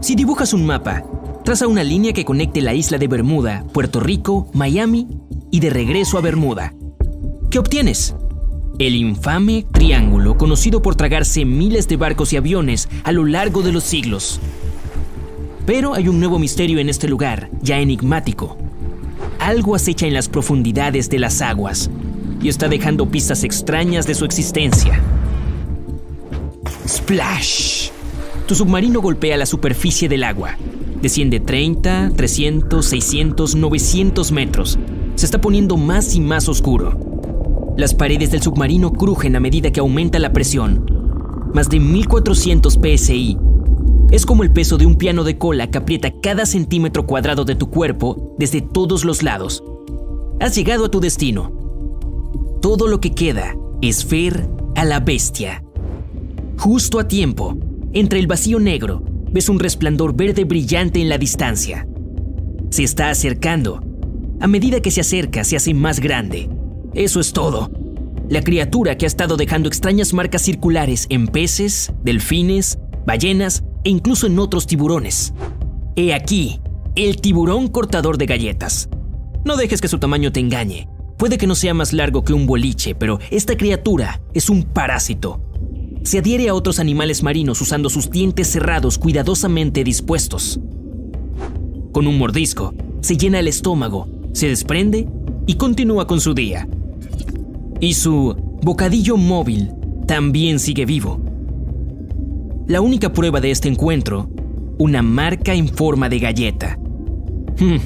Si dibujas un mapa, traza una línea que conecte la isla de Bermuda, Puerto Rico, Miami y de regreso a Bermuda. ¿Qué obtienes? El infame triángulo, conocido por tragarse miles de barcos y aviones a lo largo de los siglos. Pero hay un nuevo misterio en este lugar, ya enigmático. Algo acecha en las profundidades de las aguas y está dejando pistas extrañas de su existencia. Splash. Tu submarino golpea la superficie del agua. Desciende 30, 300, 600, 900 metros. Se está poniendo más y más oscuro. Las paredes del submarino crujen a medida que aumenta la presión. Más de 1400 psi. Es como el peso de un piano de cola que aprieta cada centímetro cuadrado de tu cuerpo desde todos los lados. Has llegado a tu destino. Todo lo que queda es ver a la bestia. Justo a tiempo, entre el vacío negro, ves un resplandor verde brillante en la distancia. Se está acercando. A medida que se acerca, se hace más grande. Eso es todo. La criatura que ha estado dejando extrañas marcas circulares en peces, delfines, ballenas e incluso en otros tiburones. He aquí, el tiburón cortador de galletas. No dejes que su tamaño te engañe. Puede que no sea más largo que un boliche, pero esta criatura es un parásito. Se adhiere a otros animales marinos usando sus dientes cerrados cuidadosamente dispuestos. Con un mordisco, se llena el estómago, se desprende y continúa con su día. Y su bocadillo móvil también sigue vivo. La única prueba de este encuentro, una marca en forma de galleta. Hmm.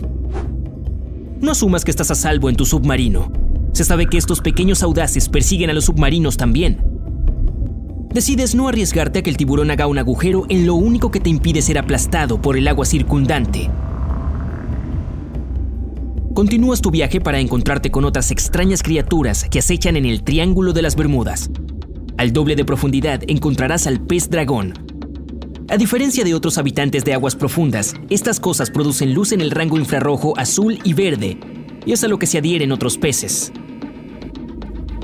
No asumas que estás a salvo en tu submarino. Se sabe que estos pequeños audaces persiguen a los submarinos también. Decides no arriesgarte a que el tiburón haga un agujero en lo único que te impide ser aplastado por el agua circundante Continúas tu viaje para encontrarte con otras extrañas criaturas que acechan en el Triángulo de las Bermudas. Al doble de profundidad encontrarás al pez dragón. A diferencia de otros habitantes de aguas profundas, estas cosas producen luz en el rango infrarrojo azul y verde, y es a lo que se adhieren otros peces.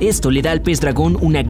Esto le da al pez dragón una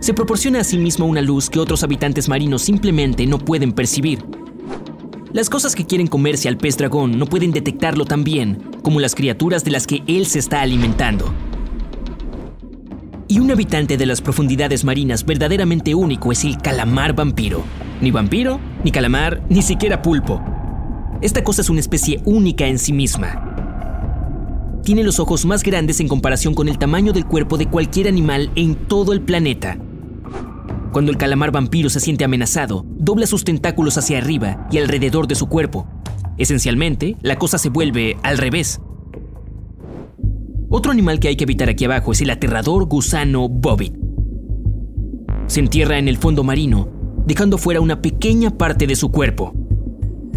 Se proporciona a sí mismo una luz que otros habitantes marinos simplemente no pueden percibir. Las cosas que quieren comerse al pez dragón no pueden detectarlo tan bien como las criaturas de las que él se está alimentando. Y un habitante de las profundidades marinas verdaderamente único es el calamar vampiro. Ni vampiro, ni calamar, ni siquiera pulpo. Esta cosa es una especie única en sí misma tiene los ojos más grandes en comparación con el tamaño del cuerpo de cualquier animal en todo el planeta. Cuando el calamar vampiro se siente amenazado, dobla sus tentáculos hacia arriba y alrededor de su cuerpo. Esencialmente, la cosa se vuelve al revés. Otro animal que hay que evitar aquí abajo es el aterrador gusano bobbit. Se entierra en el fondo marino, dejando fuera una pequeña parte de su cuerpo.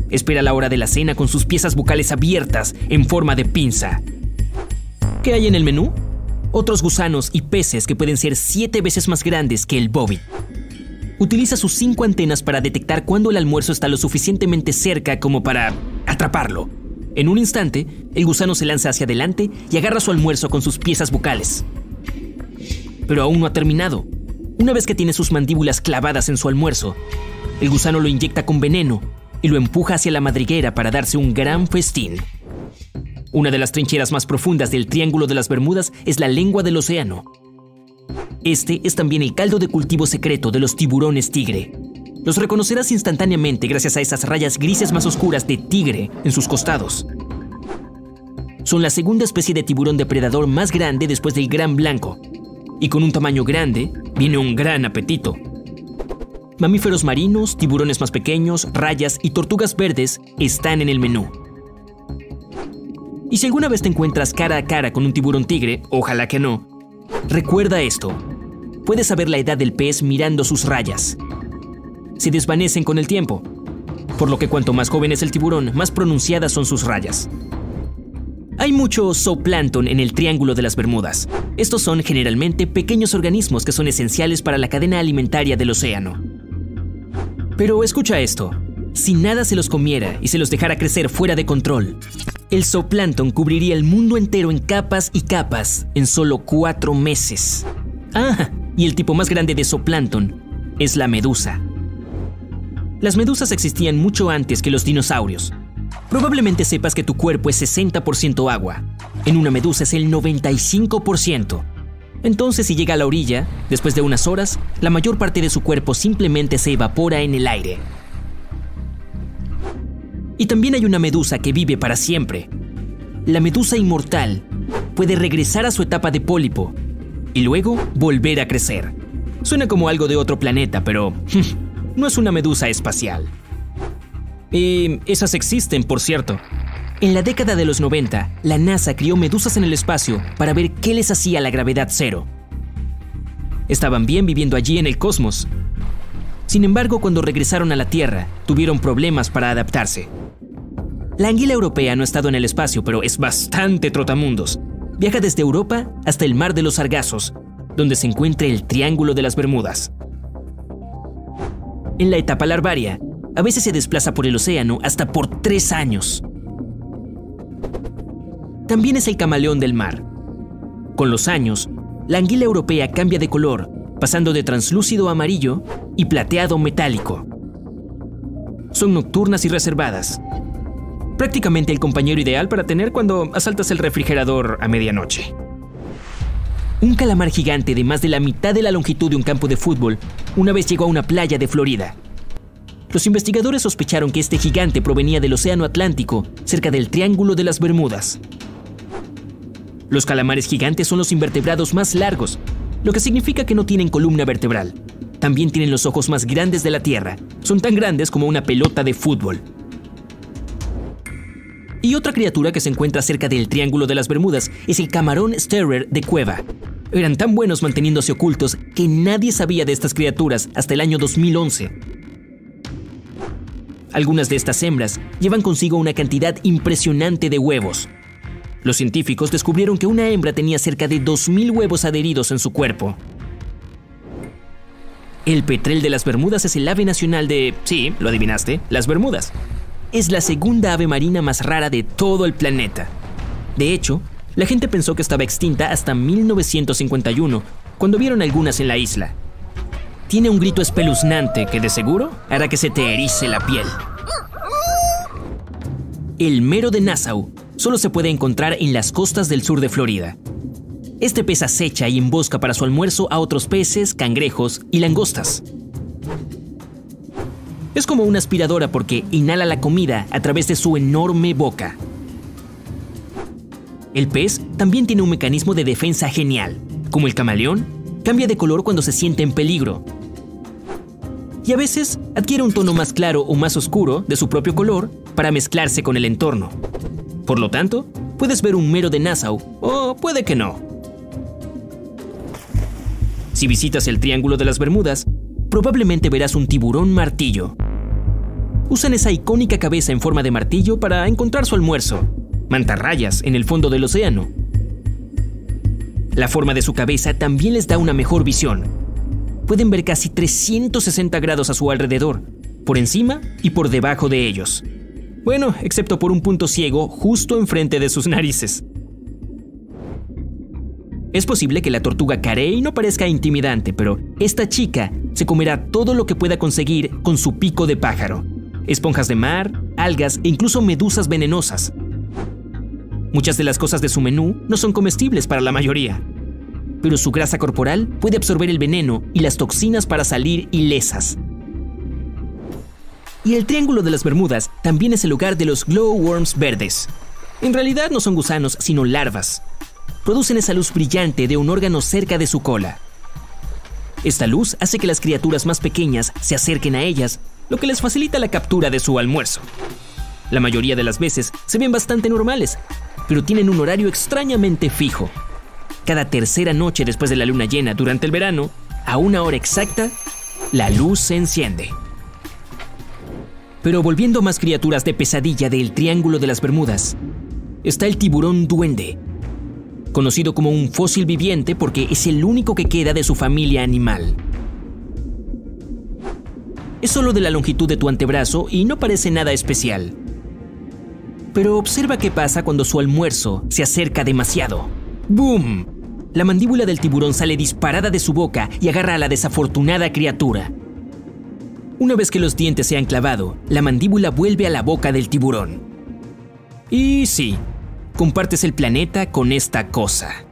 Espera la hora de la cena con sus piezas bucales abiertas en forma de pinza. ¿Qué hay en el menú? Otros gusanos y peces que pueden ser siete veces más grandes que el bobbit. Utiliza sus cinco antenas para detectar cuando el almuerzo está lo suficientemente cerca como para atraparlo. En un instante, el gusano se lanza hacia adelante y agarra su almuerzo con sus piezas bucales. Pero aún no ha terminado. Una vez que tiene sus mandíbulas clavadas en su almuerzo, el gusano lo inyecta con veneno y lo empuja hacia la madriguera para darse un gran festín. Una de las trincheras más profundas del Triángulo de las Bermudas es la lengua del océano. Este es también el caldo de cultivo secreto de los tiburones tigre. Los reconocerás instantáneamente gracias a esas rayas grises más oscuras de tigre en sus costados. Son la segunda especie de tiburón depredador más grande después del gran blanco. Y con un tamaño grande, viene un gran apetito. Mamíferos marinos, tiburones más pequeños, rayas y tortugas verdes están en el menú. Y si alguna vez te encuentras cara a cara con un tiburón tigre, ojalá que no, recuerda esto. Puedes saber la edad del pez mirando sus rayas. se desvanecen con el tiempo, por lo que cuanto más joven es el tiburón, más pronunciadas son sus rayas. Hay mucho zooplancton en el Triángulo de las Bermudas. Estos son generalmente pequeños organismos que son esenciales para la cadena alimentaria del océano. Pero escucha esto, si nada se los comiera y se los dejara crecer fuera de control, el zooplancton cubriría el mundo entero en capas y capas en solo cuatro meses. Ah, y el tipo más grande de zooplancton es la medusa. Las medusas existían mucho antes que los dinosaurios. Probablemente sepas que tu cuerpo es 60% agua. En una medusa es el 95%. Entonces, si llega a la orilla, después de unas horas, la mayor parte de su cuerpo simplemente se evapora en el aire. Y también hay una medusa que vive para siempre. La medusa inmortal puede regresar a su etapa de pólipo y luego volver a crecer. Suena como algo de otro planeta, pero no es una medusa espacial. Y esas existen, por cierto. En la década de los 90, la NASA crió medusas en el espacio para ver qué les hacía la gravedad cero. Estaban bien viviendo allí en el cosmos. Sin embargo, cuando regresaron a la Tierra, tuvieron problemas para adaptarse. La anguila europea no ha estado en el espacio, pero es bastante trotamundos. Viaja desde Europa hasta el Mar de los Sargazos, donde se encuentra el Triángulo de las Bermudas. En la etapa larvaria, a veces se desplaza por el océano hasta por tres años. También es el camaleón del mar. Con los años, la anguila europea cambia de color, pasando de translúcido amarillo y plateado metálico. Son nocturnas y reservadas, prácticamente el compañero ideal para tener cuando asaltas el refrigerador a medianoche. Un calamar gigante de más de la mitad de la longitud de un campo de fútbol una vez llegó a una playa de Florida. Los investigadores sospecharon que este gigante provenía del Océano Atlántico, cerca del Triángulo de las Bermudas. Los calamares gigantes son los invertebrados más largos, lo que significa que no tienen columna vertebral. También tienen los ojos más grandes de la Tierra. Son tan grandes como una pelota de fútbol. Y otra criatura que se encuentra cerca del Triángulo de las Bermudas es el camarón Sterrer de cueva. Eran tan buenos manteniéndose ocultos que nadie sabía de estas criaturas hasta el año 2011. Algunas de estas hembras llevan consigo una cantidad impresionante de huevos. Los científicos descubrieron que una hembra tenía cerca de 2.000 huevos adheridos en su cuerpo. El petrel de las Bermudas es el ave nacional de... Sí, lo adivinaste, las Bermudas es la segunda ave marina más rara de todo el planeta. De hecho, la gente pensó que estaba extinta hasta 1951, cuando vieron algunas en la isla. Tiene un grito espeluznante que de seguro hará que se te erice la piel. El mero de Nassau solo se puede encontrar en las costas del sur de Florida. Este pez acecha y embosca para su almuerzo a otros peces, cangrejos y langostas. Es como una aspiradora porque inhala la comida a través de su enorme boca. El pez también tiene un mecanismo de defensa genial. Como el camaleón, cambia de color cuando se siente en peligro. Y a veces adquiere un tono más claro o más oscuro de su propio color para mezclarse con el entorno. Por lo tanto, puedes ver un mero de Nassau o puede que no. Si visitas el Triángulo de las Bermudas, probablemente verás un tiburón martillo. Usan esa icónica cabeza en forma de martillo para encontrar su almuerzo, mantarrayas en el fondo del océano. La forma de su cabeza también les da una mejor visión. Pueden ver casi 360 grados a su alrededor, por encima y por debajo de ellos. Bueno, excepto por un punto ciego justo enfrente de sus narices. Es posible que la tortuga carey no parezca intimidante, pero esta chica se comerá todo lo que pueda conseguir con su pico de pájaro. Esponjas de mar, algas e incluso medusas venenosas. Muchas de las cosas de su menú no son comestibles para la mayoría, pero su grasa corporal puede absorber el veneno y las toxinas para salir ilesas. Y el Triángulo de las Bermudas también es el lugar de los glowworms verdes. En realidad no son gusanos, sino larvas, producen esa luz brillante de un órgano cerca de su cola. Esta luz hace que las criaturas más pequeñas se acerquen a ellas, lo que les facilita la captura de su almuerzo. La mayoría de las veces se ven bastante normales, pero tienen un horario extrañamente fijo. Cada tercera noche después de la luna llena durante el verano, a una hora exacta, la luz se enciende. Pero volviendo a más criaturas de pesadilla del Triángulo de las Bermudas, está el tiburón duende, conocido como un fósil viviente porque es el único que queda de su familia animal. Es solo de la longitud de tu antebrazo y no parece nada especial. Pero observa qué pasa cuando su almuerzo se acerca demasiado. ¡Boom! La mandíbula del tiburón sale disparada de su boca y agarra a la desafortunada criatura. Una vez que los dientes se han clavado, la mandíbula vuelve a la boca del tiburón. Y sí, compartes el planeta con esta cosa.